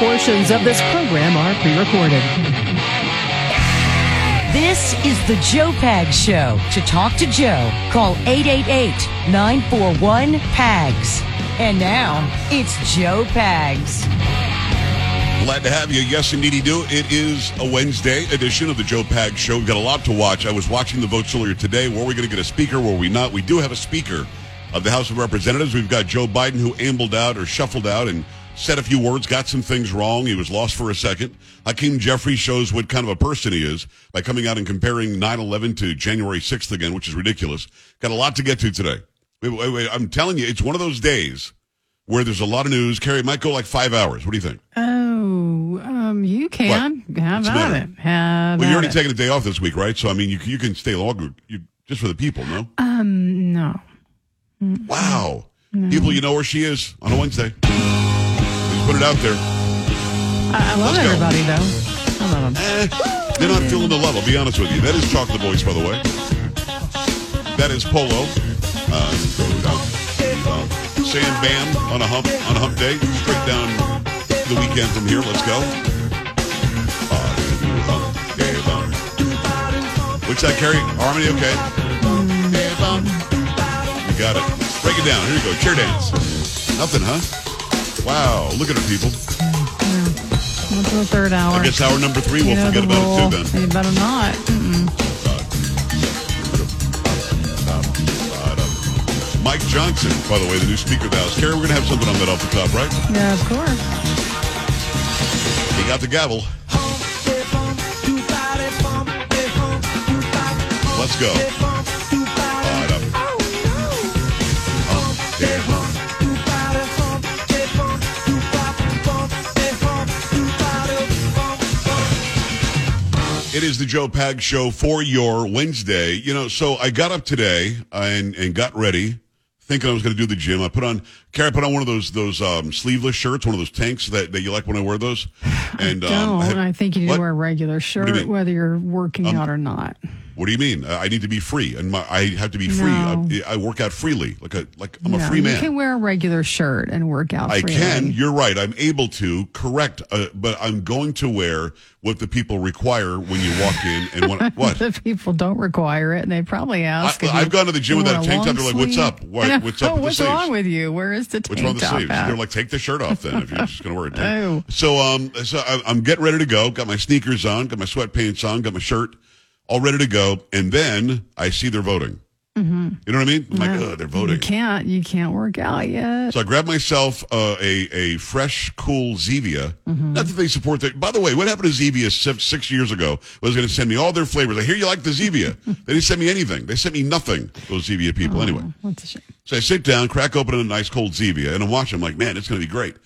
Portions of this program are pre-recorded. This is the Joe Pags Show. To talk to Joe, call 888-941-PAGS. And now, it's Joe Pags. Glad to have you. Yes, indeed, you do. It is a Wednesday edition of the Joe Pags Show. We've got a lot to watch. I was watching the votes earlier today. Were we going to get a speaker? Were we not? We do have a speaker of the House of Representatives. We've got Joe Biden, who ambled out or shuffled out and said a few words, got some things wrong. He was lost for a second. Hakeem Jeffries shows what kind of a person he is by coming out and comparing 9-11 to January 6th again, which is ridiculous. Got a lot to get to today. Wait, wait, wait. I'm telling you, it's one of those days where there's a lot of news. Carrie, it might go like five hours. What do you think? Oh, um, you can. Have at it. Have well, you're already it. taking a day off this week, right? So, I mean, you, you can stay longer you, just for the people, no? Um, no. Wow. People, you know where she is on a Wednesday. Put it out there. I, I love Let's go. everybody, though. I love them. Eh, they're not feeling the love, I'll be honest with you. That is Chocolate Voice, by the way. That is Polo. Uh, uh, Sam Bam on a hump on a hump day. Straight down the weekend from here. Let's go. Day that, Carrie? Harmony, okay. You got it. Break it down. Here you go. Cheer dance. Nothing, huh? Wow. Look at her, people. On to the third hour. I guess hour number three, we'll You know forget about rule. it too then. You better not. Mm-mm. Mike Johnson, by the way, the new Speaker of the House. Carrie, we're going to have something on that off the top, right? Yeah, of course. He got the gavel. Let's go. It is the Joe Pag Show for your Wednesday. You know, so I got up today and, and got ready, thinking I was going to do the gym. I put on, Carrie put on one of those those um, sleeveless shirts, one of those tanks that, that you like when I wear those. And Don't. um, had- I think you need to wear a regular do you shirt, whether you're working out or not. What do you mean? I I need to be free, and my, I have to be free. No. I, I work out freely, like a like I'm a No, free You can wear a regular shirt and work out. I freely. can. You're right. I'm able to. Correct. Uh, but I'm going to wear what the people require when you walk in. And when, what? The people don't require it, and they probably ask. I, I've gone to the gym without a tank top. They're like, "What's up? I know. what's up with What's wrong with you? Where is the tank What's wrong with the top sleeves? at? They're like, take the shirt off then if you're just going to wear it. Oh. So um, so I- I'm getting ready to go. Got my sneakers on. Got my sweatpants on. Got my shirt all ready to go. And then I see they're voting. Mm-hmm. You know what I mean? I'm like, oh, they're You voting. can't. You can't work out yet. So I grabbed myself uh, a a fresh, cool Zevia. Mm-hmm. Not that they support that. By the way, what happened to Zevia six, six years ago? Was going to send me all their flavors. I hear you like the Zevia. they didn't send me anything. They sent me nothing. Those Zevia people. Anyway, That's a shame. so I sit down, crack open a nice cold Zevia, and I'm watching. I'm like, man, it's going to be great.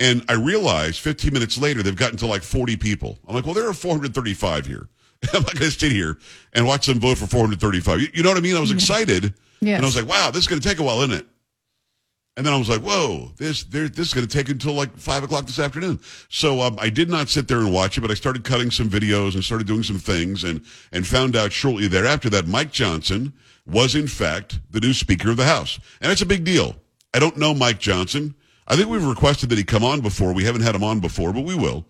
And I realize 15 minutes later, they've gotten to like 40 people. I'm like, well, there are 435 here. I'm not going to sit here and watch them vote for 435. You, you know what I mean? I was excited. Yes. And I was like, wow, this is going to take a while, isn't it? And then I was like, whoa, this this is going to take until like five o'clock this afternoon. So um, I did not sit there and watch it, but I started cutting some videos and started doing some things and, and found out shortly thereafter that Mike Johnson was in fact the new Speaker of the House. And it's a big deal. I don't know Mike Johnson. I think we've requested that he come on before. We haven't had him on before, but we will.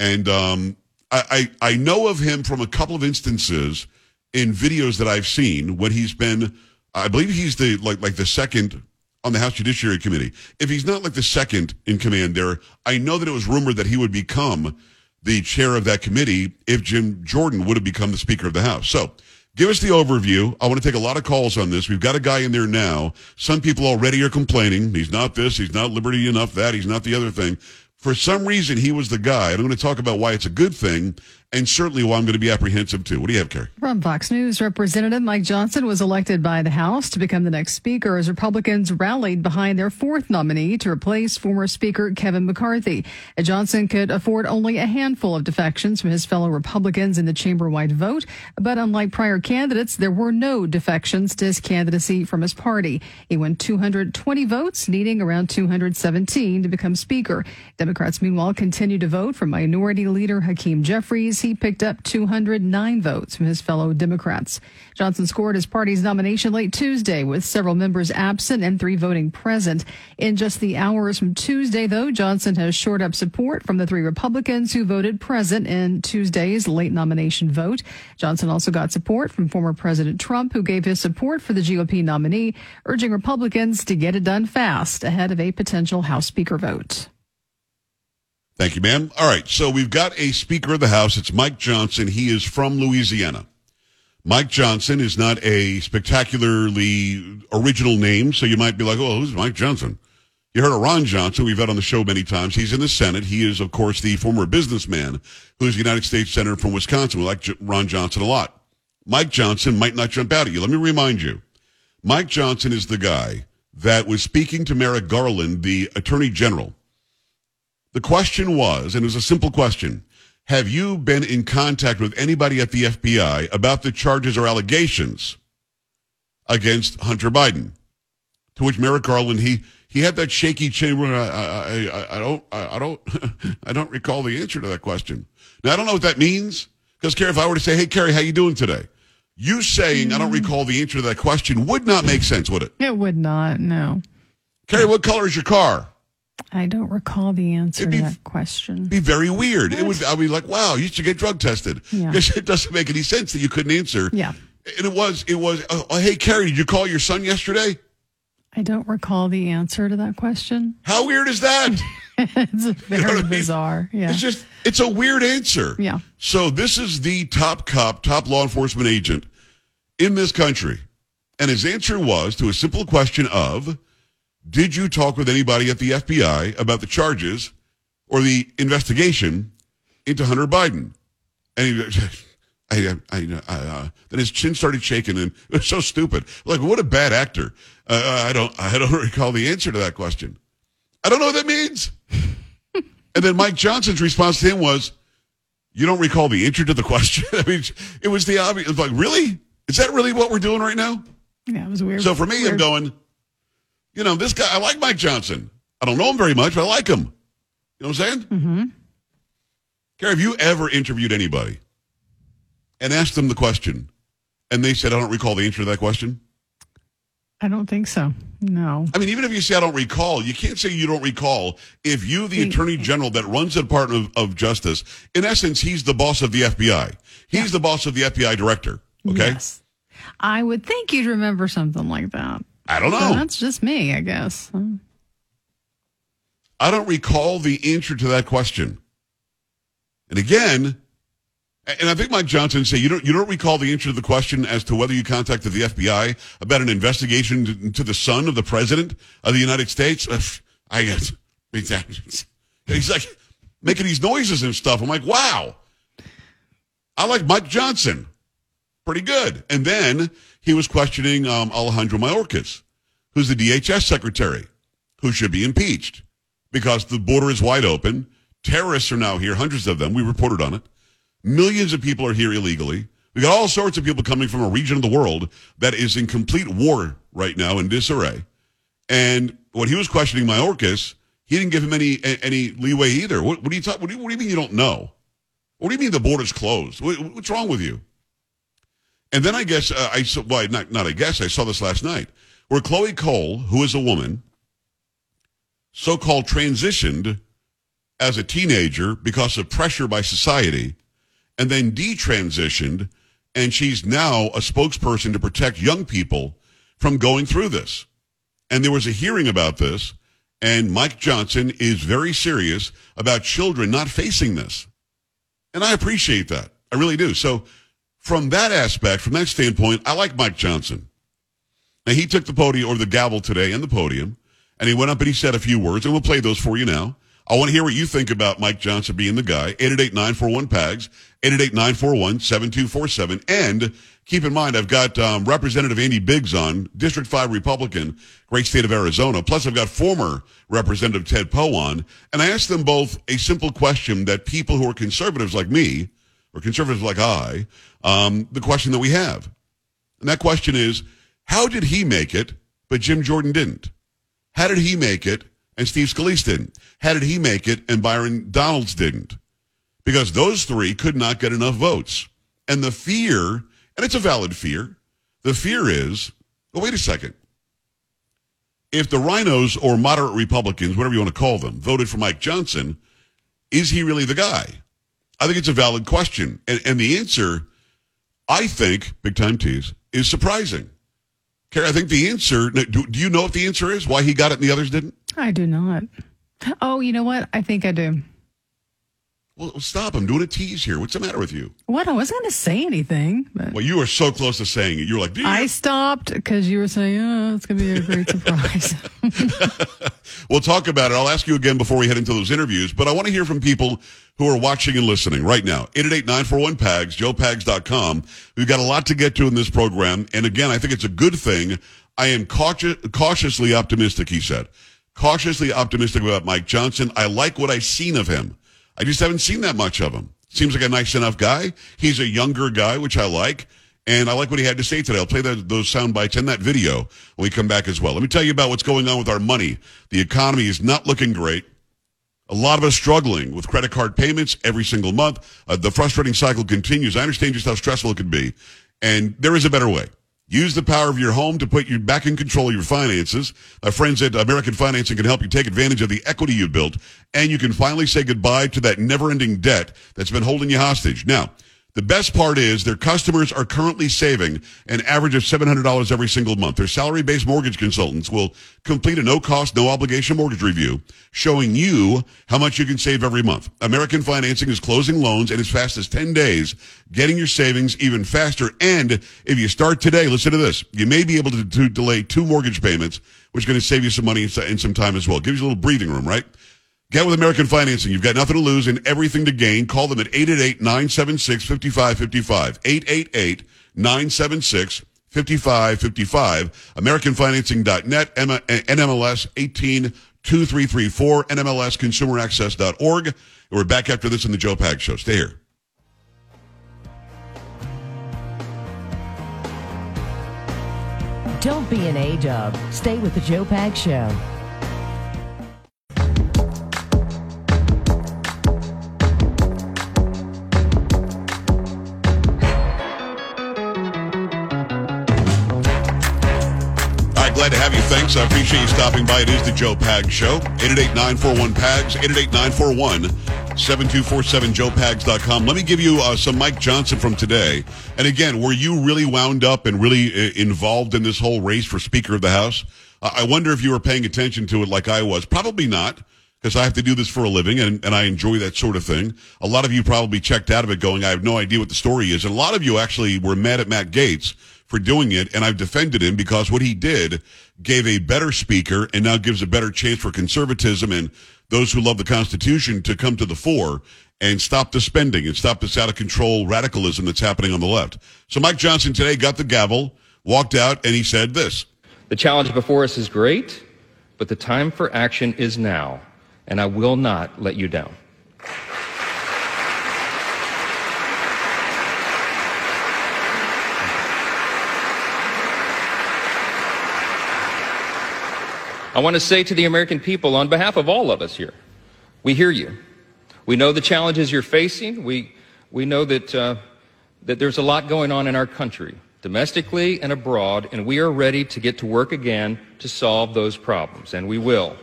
And um, I, I, know of him from a couple of instances in videos that I've seen when he's been, I believe he's the like like the second on the House Judiciary Committee. If he's not like the second in command there, I know that it was rumored that he would become the chair of that committee if Jim Jordan would have become the Speaker of the House. So give us the overview. I want to take a lot of calls on this. We've got a guy in there now. Some people already are complaining. He's not this. He's not liberty enough that. He's not the other thing. For some reason, he was the guy. And I'm going to talk about why it's a good thing and certainly why I'm going to be apprehensive too. What do you have, Carrie? From Fox News, Representative Mike Johnson was elected by the House to become the next Speaker as Republicans rallied behind their fourth nominee to replace former Speaker Kevin McCarthy. Johnson could afford only a handful of defections from his fellow Republicans in the chamber-wide vote, but unlike prior candidates, there were no defections to his candidacy from his party. He won 220 votes, needing around 217 to become Speaker. Democrats, meanwhile, continue to vote for Minority Leader Hakeem Jeffries. He picked up 209 votes from his fellow Democrats. Johnson scored his party's nomination late Tuesday with several members absent and three voting present. In just the hours from Tuesday, though, Johnson has shored up support from the three Republicans who voted present in Tuesday's late nomination vote. Johnson also got support from former President Trump, who gave his support for the GOP nominee, urging Republicans to get it done fast ahead of a potential House Speaker vote. Thank you, ma'am. All right, so we've got a Speaker of the House. It's Mike Johnson. He is from Louisiana. Mike Johnson is not a spectacularly original name, so you might be like, oh, who's Mike Johnson? You heard of Ron Johnson. We've had on the show many times. He's in the Senate. He is, of course, the former businessman who is a United States Senator from Wisconsin. We like Ron Johnson a lot. Mike Johnson might not jump out at you. Let me remind you. Mike Johnson is the guy that was speaking to Merrick Garland, the Attorney General. The question was, and it was a simple question, have you been in contact with anybody at the FBI about the charges or allegations against Hunter Biden? To which Merrick Garland, he he had that shaky chin. I, I, I, I don't, I, don't, I don't recall the answer to that question. Now I don't know what that means because Carrie, if I were to say, "Hey, Carrie, how you doing today?" You saying mm. I don't recall the answer to that question would not make sense, would it? It would not. No. Carrie, what color is your car? I don't recall the answer be, to that question. It'd be very weird. It would. I'd be like, "Wow, you should get drug tested." Yeah. It doesn't make any sense that you couldn't answer. Yeah. And it was. It was. Oh, oh, hey, Carrie, did you call your son yesterday? I don't recall the answer to that question. How weird is that? it's very you know I mean? bizarre. Yeah. It's just. It's a weird answer. Yeah. So this is the top cop, top law enforcement agent in this country, and his answer was to a simple question of did you talk with anybody at the FBI about the charges or the investigation into Hunter Biden? And he, I, I, I, uh, then his chin started shaking, and it was so stupid. Like, what a bad actor! Uh, I don't, I don't recall the answer to that question. I don't know what that means. and then Mike Johnson's response to him was, "You don't recall the answer to the question." I mean, it was the obvious. Like, really? Is that really what we're doing right now? Yeah, it was weird. So for me, weird. I'm going you know, this guy, I like Mike Johnson. I don't know him very much, but I like him. You know what I'm saying? Mm-hmm. Carrie, have you ever interviewed anybody and asked them the question and they said, I don't recall the answer to that question? I don't think so. No. I mean, even if you say I don't recall, you can't say you don't recall if you, the attorney general that runs the Department of, of Justice, in essence, he's the boss of the FBI. He's yeah. the boss of the FBI director. Okay. Yes. I would think you'd remember something like that. I don't know. So that's just me, I guess. I don't recall the answer to that question. And again, and I think Mike Johnson said you don't you don't recall the answer to the question as to whether you contacted the FBI about an investigation into the son of the president of the United States. I guess he's like making these noises and stuff. I'm like, wow. I like Mike Johnson pretty good. And then he was questioning um, Alejandro Mayorkas, who's the DHS secretary, who should be impeached because the border is wide open. Terrorists are now here, hundreds of them. We reported on it. Millions of people are here illegally. We got all sorts of people coming from a region of the world that is in complete war right now in disarray. And when he was questioning Mayorkas, he didn't give him any any leeway either. What, what do you talk? What do you, what do you mean you don't know? What do you mean the border's closed? What, what's wrong with you? And then I guess uh, I saw, well, not, not I guess, I saw this last night, where Chloe Cole, who is a woman, so called transitioned as a teenager because of pressure by society, and then detransitioned, and she's now a spokesperson to protect young people from going through this. And there was a hearing about this, and Mike Johnson is very serious about children not facing this. And I appreciate that. I really do. So from that aspect, from that standpoint, I like Mike Johnson. Now, he took the podium or the gavel today and the podium, and he went up and he said a few words, and we'll play those for you now. I want to hear what you think about Mike Johnson being the guy. 888-941-PAGS, 888-941-7247. And keep in mind, I've got um, Representative Andy Biggs on, District 5 Republican, great state of Arizona. Plus, I've got former Representative Ted Poe on. And I asked them both a simple question that people who are conservatives like me, or conservatives like I, um, the question that we have. And that question is, how did he make it, but Jim Jordan didn't? How did he make it and Steve Scalise didn't? How did he make it and Byron Donalds didn't? because those three could not get enough votes. And the fear, and it's a valid fear, the fear is, well, wait a second. If the RINOs or moderate Republicans, whatever you want to call them, voted for Mike Johnson, is he really the guy? I think it's a valid question. And, and the answer, I think, big time tease, is surprising. Carrie, I think the answer, do, do you know what the answer is? Why he got it and the others didn't? I do not. Oh, you know what? I think I do. Well, stop. I'm doing a tease here. What's the matter with you? What? I wasn't going to say anything. But Well, you were so close to saying it. You were like, "Do I stopped because you were saying, oh, it's going to be a great surprise. We'll talk about it. I'll ask you again before we head into those interviews, but I want to hear from people who are watching and listening right now. 888-941-PAGS, joepags.com. We've got a lot to get to in this program. And again, I think it's a good thing. I am cautious, cautiously optimistic, he said. Cautiously optimistic about Mike Johnson. I like what I've seen of him. I just haven't seen that much of him. Seems like a nice enough guy. He's a younger guy, which I like. And I like what he had to say today. I'll play those sound bites and that video when we come back as well. Let me tell you about what's going on with our money. The economy is not looking great. A lot of us struggling with credit card payments every single month. Uh, the frustrating cycle continues. I understand just how stressful it can be. And there is a better way. Use the power of your home to put you back in control of your finances. My friends at American Financing can help you take advantage of the equity you built, and you can finally say goodbye to that never-ending debt that's been holding you hostage. Now, the best part is their customers are currently saving an average of $700 every single month. Their salary-based mortgage consultants will complete a no-cost, no-obligation mortgage review showing you how much you can save every month. American Financing is closing loans in as fast as 10 days, getting your savings even faster. And if you start today, listen to this. You may be able to, to delay two mortgage payments, which is going to save you some money and some time as well. Gives you a little breathing room, right? Get with American Financing. You've got nothing to lose and everything to gain. Call them at 888-976-5555. 888-976-5555. AmericanFinancing.net, NMLS 182334, NMLSConsumerAccess.org. And we're back after this in the Joe Pag Show. Stay here. Don't be an A-dub. Stay with the Joe Pag Show. Glad to have you. Thanks. I appreciate you stopping by. It is the Joe Pag Show. 888-941-PAGS, 888-941-7247, joepags.com. Let me give you uh, some Mike Johnson from today. And again, were you really wound up and really uh, involved in this whole race for Speaker of the House? I wonder if you were paying attention to it like I was. Probably not, because I have to do this for a living and, and I enjoy that sort of thing. A lot of you probably checked out of it going, I have no idea what the story is. And a lot of you actually were mad at Matt Gaetz for doing it, and I've defended him because what he did gave a better speaker and now gives a better chance for conservatism and those who love the Constitution to come to the fore and stop the spending and stop this out of control radicalism that's happening on the left. So Mike Johnson today got the gavel, walked out, and he said this. The challenge before us is great, but the time for action is now, and I will not let you down. I want to say to the American people, on behalf of all of us here, we hear you. We know the challenges you're facing. We, we know that, uh, that there's a lot going on in our country, domestically and abroad, and we are ready to get to work again to solve those problems, and we will.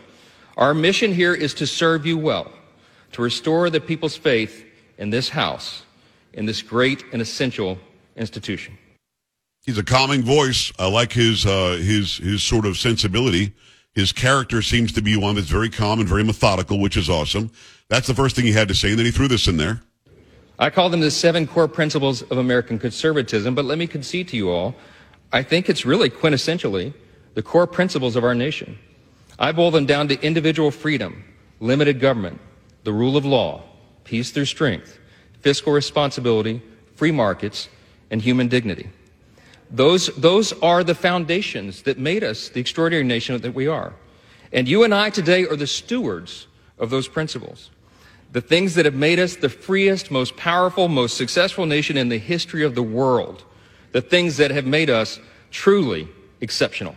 Our mission here is to serve you well, to restore the people's faith in this House, in this great and essential institution. He's a calming voice. I like his uh, his his sort of sensibility. His character seems to be one that's very calm and very methodical, which is awesome. That's the first thing he had to say, and then he threw this in there. I call them the seven core principles of American conservatism, but let me concede to you all, I think it's really quintessentially the core principles of our nation. I boil them down to individual freedom, limited government, the rule of law, peace through strength, fiscal responsibility, free markets, and human dignity. Those, those are the foundations that made us the extraordinary nation that we are. And you and I today are the stewards of those principles. The things that have made us the freest, most powerful, most successful nation in the history of the world. The things that have made us truly exceptional.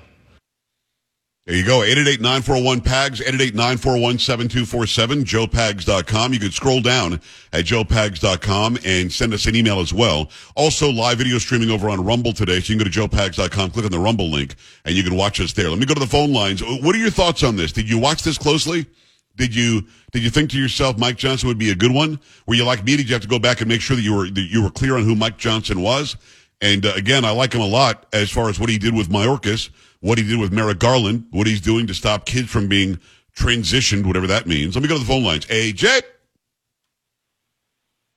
There you go. 888-941-PAGS, 888-941-7247, joepags.com. You can scroll down at joepags.com and send us an email as well. Also, live video streaming over on Rumble today. So you can go to joepags.com, click on the Rumble link, and you can watch us there. Let me go to the phone lines. What are your thoughts on this? Did you watch this closely? Did you did you think to yourself Mike Johnson would be a good one? Were you like me? Did you have to go back and make sure that you were that you were clear on who Mike Johnson was? And uh, again, I like him a lot as far as what he did with Mayorkas, what he did with Merrick Garland, what he's doing to stop kids from being transitioned, whatever that means. Let me go to the phone lines. AJ,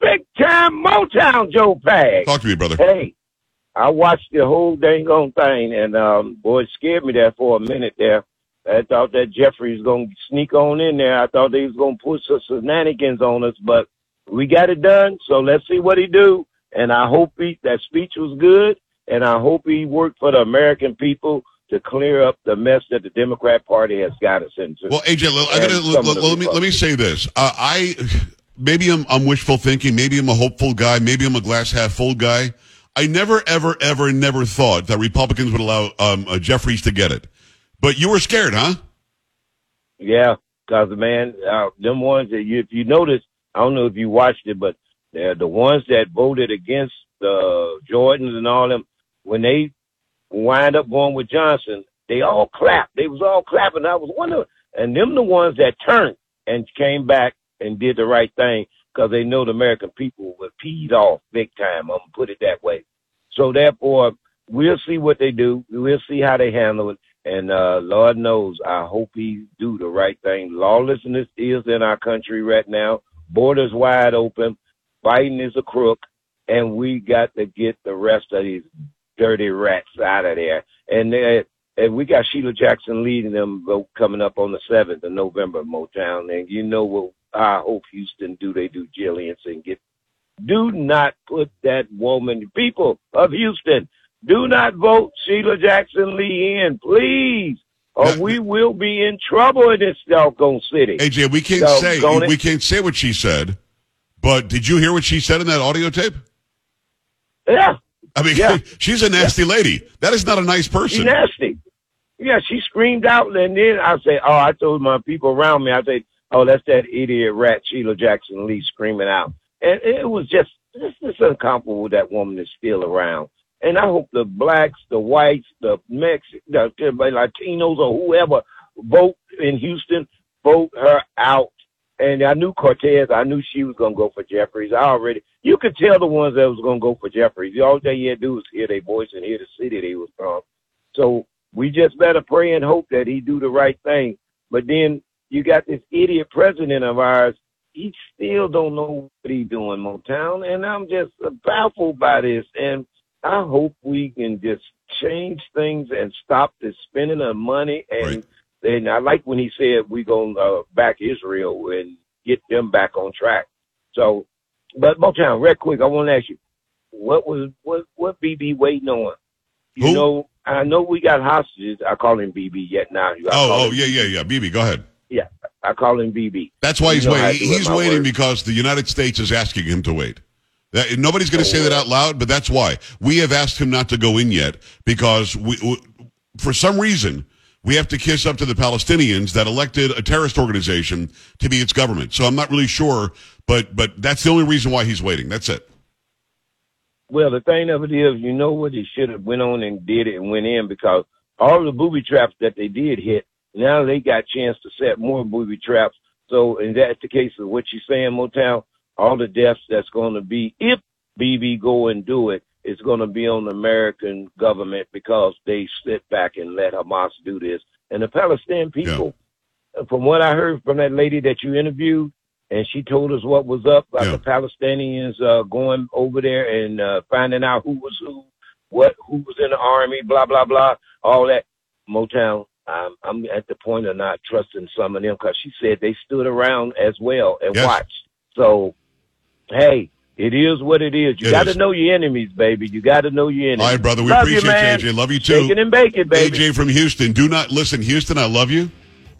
Big time Motown Joe Pag. talk to me, brother. Hey, I watched the whole dang on thing, and um, boy, it scared me there for a minute there. I thought that Jeffrey was going to sneak on in there. I thought they was going to put some shenanigans on us, but we got it done. So let's see what he do. And I hope he, that speech was good, and I hope he worked for the American people to clear up the mess that the Democrat Party has got us into. Well, AJ, let, I gotta, And let, let- let me let me say this. Uh, I maybe I'm, I'm wishful thinking. Maybe I'm a hopeful guy. Maybe I'm a glass half full guy. I never, ever, ever, never thought that Republicans would allow um, uh, Jeffries to get it. But you were scared, huh? Yeah, cause man, uh, them ones that you, if you notice, I don't know if you watched it, but the ones that voted against the Jordans and all them, when they wind up going with Johnson, they all clapped. They was all clapping. I was wondering, and them the ones that turned and came back and did the right thing because they know the American people were peed off big time. I'm gonna put it that way. So therefore, we'll see what they do. We'll see how they handle it. And uh, Lord knows, I hope he do the right thing. Lawlessness is in our country right now. Borders wide open. Biden is a crook, and we got to get the rest of these dirty rats out of there. And uh, and we got Sheila Jackson leading them vote coming up on the seventh of November, Motown. And you know what? I hope Houston do they do Jillian's and get. Do not put that woman, people of Houston, do not vote Sheila Jackson Lee in, please, or we will be in trouble in this doggone city. AJ, we can't So, say it- we can't say what she said. But did you hear what she said in that audio tape? Yeah, I mean, Yeah. she's a nasty lady. That is not a nice person. nasty. Yeah, she screamed out, and then I say, "Oh, I told my people around me, I said, oh, that's that idiot rat Sheila Jackson Lee screaming out." And it was just, it's just uncomfortable that woman is still around. And I hope the blacks, the whites, the Mex, the Latinos, or whoever vote in Houston, vote her out. And I knew Cortez. I knew she was gonna go for Jeffries. I already, you could tell the ones that was gonna go for Jeffries. All they had to do was hear their voice and hear the city they was from. So we just better pray and hope that he do the right thing. But then you got this idiot president of ours. He still don't know what he doing, Motown, and I'm just baffled by this. And I hope we can just change things and stop the spending of money. And Right. And I like when he said we gonna uh, back Israel and get them back on track. So, but Motown, real quick, I want to ask you, what was what what Bibi waiting on? You Who? know, I know we got hostages. I call him Bibi yet now. I Oh, oh, yeah, yeah, yeah. Bibi, go ahead. yeah. I call him Bibi. That's why You he's know how I waiting. He's waiting word. because the United States is asking him to wait. That, nobody's going to say that Oh. out loud, but that's why we have asked him not to go in yet because we, we, for some reason, we have to kiss up to the Palestinians that elected a terrorist organization to be its government. So I'm not really sure, but but that's the only reason why he's waiting. That's it. Well, the thing of it is, you know what? He should have went on and did it and went in because all the booby traps that they did hit, now they got chance to set more booby traps. So, and that's the case of what you're saying, Motown. All the deaths that's going to be if Bibi go and do it, it's going to be on the American government because they sit back and let Hamas do this. And the Palestinian people, from what I heard from that lady that you interviewed, and she told us what was up about Yeah. the Palestinians uh, going over there and uh, finding out who was who, what who was in the army, blah blah blah, all that. Motown, I'm, I'm at the point of not trusting some of them because she said they stood around as well and Yes. watched. So, hey, it is what it is. You got to know your enemies, baby. You got to know your enemies. All right, brother. We Love appreciate you, man. you, AJ. Love you too. Shaking and baking, baby. AJ from Houston. Do not listen, Houston. I love you.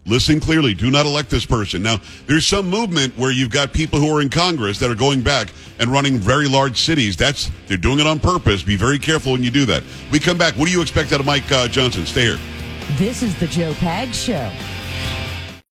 Listen clearly. Do not elect this person. Now, there's some movement where you've got people who are in Congress that are going back and running very large cities. That's they're doing it on purpose. Be very careful when you do that. We come back. What do you expect out of Mike uh, Johnson? Stay here. This is the Joe Pag Show.